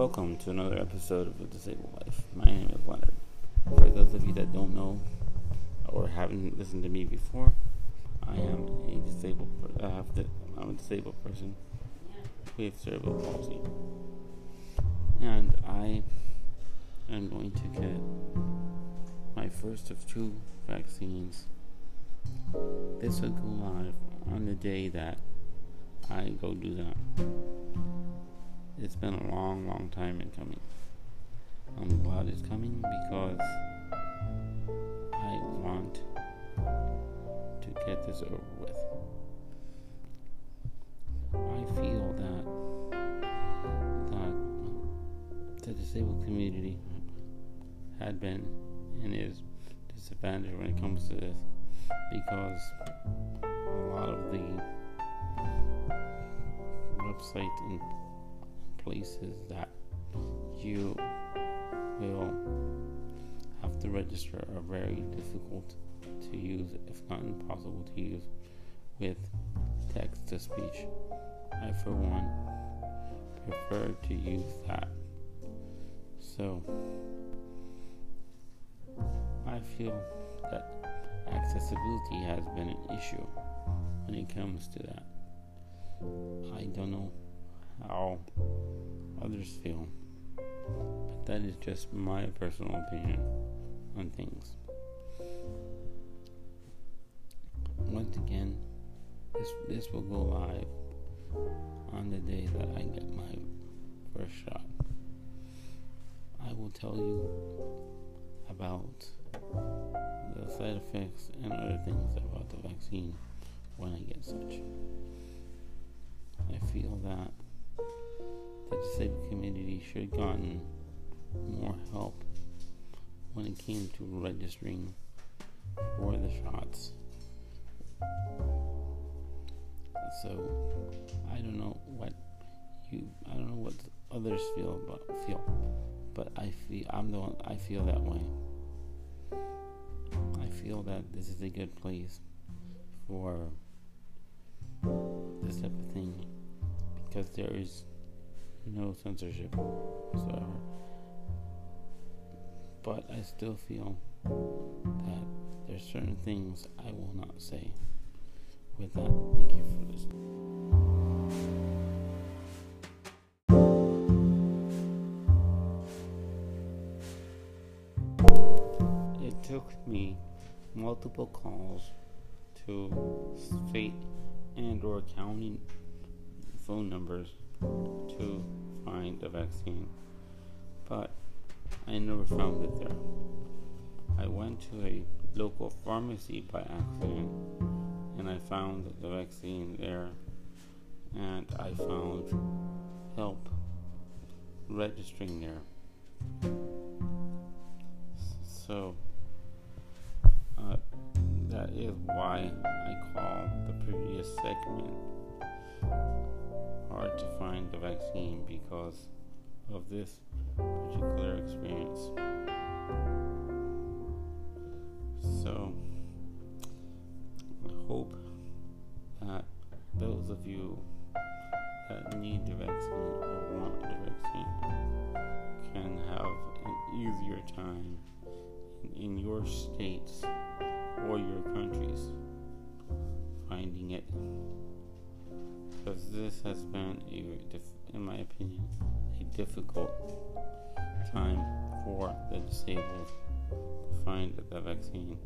welcome to another episode of A Disabled Life. My name is Leonard. For those of you that don't know or haven't listened to me before, I am a disabled. Per- I have to, I'm a disabled person with cerebral palsy, and I am going to get my first of two vaccines. This will go live on the day that I go do that. Been a long, long time in coming. I'm glad it's coming because I want to get this over with. I feel that that the disabled community had been and is disadvantaged when it comes to this because a lot of the websites and places that you will have to register are very difficult to use, if not impossible to use, with text to speech. I, for one, prefer to use that. So, I feel that accessibility has been an issue when it comes to that. I don't know how others feel, but that is just my personal opinion on things. Once again, this this will go live on the day that I get my first shot. I will tell you about the side effects and other things about the vaccine when I get such. I feel that disabled community should have gotten more help when it came to registering for the shots. So I don't know what you I don't know what others feel but feel but I feel I'm the one I feel that way. I feel that this is a good place for this type of thing because there is no censorship whatsoever. But I still feel that there's certain things I will not say. With that, thank you for listening. It took me multiple calls to state and or county phone numbers to find a vaccine, but I never found it there. I went to a local pharmacy by accident and I found the vaccine there and I found help registering there. So uh, that is why I call the previous segment hard to find the vaccine because of this particular experience. So, I hope that those of you that need the vaccine or want the vaccine can have an easier time in, your states or your countries finding it because this has been, a, in my opinion, a difficult time for the disabled to find the vaccine.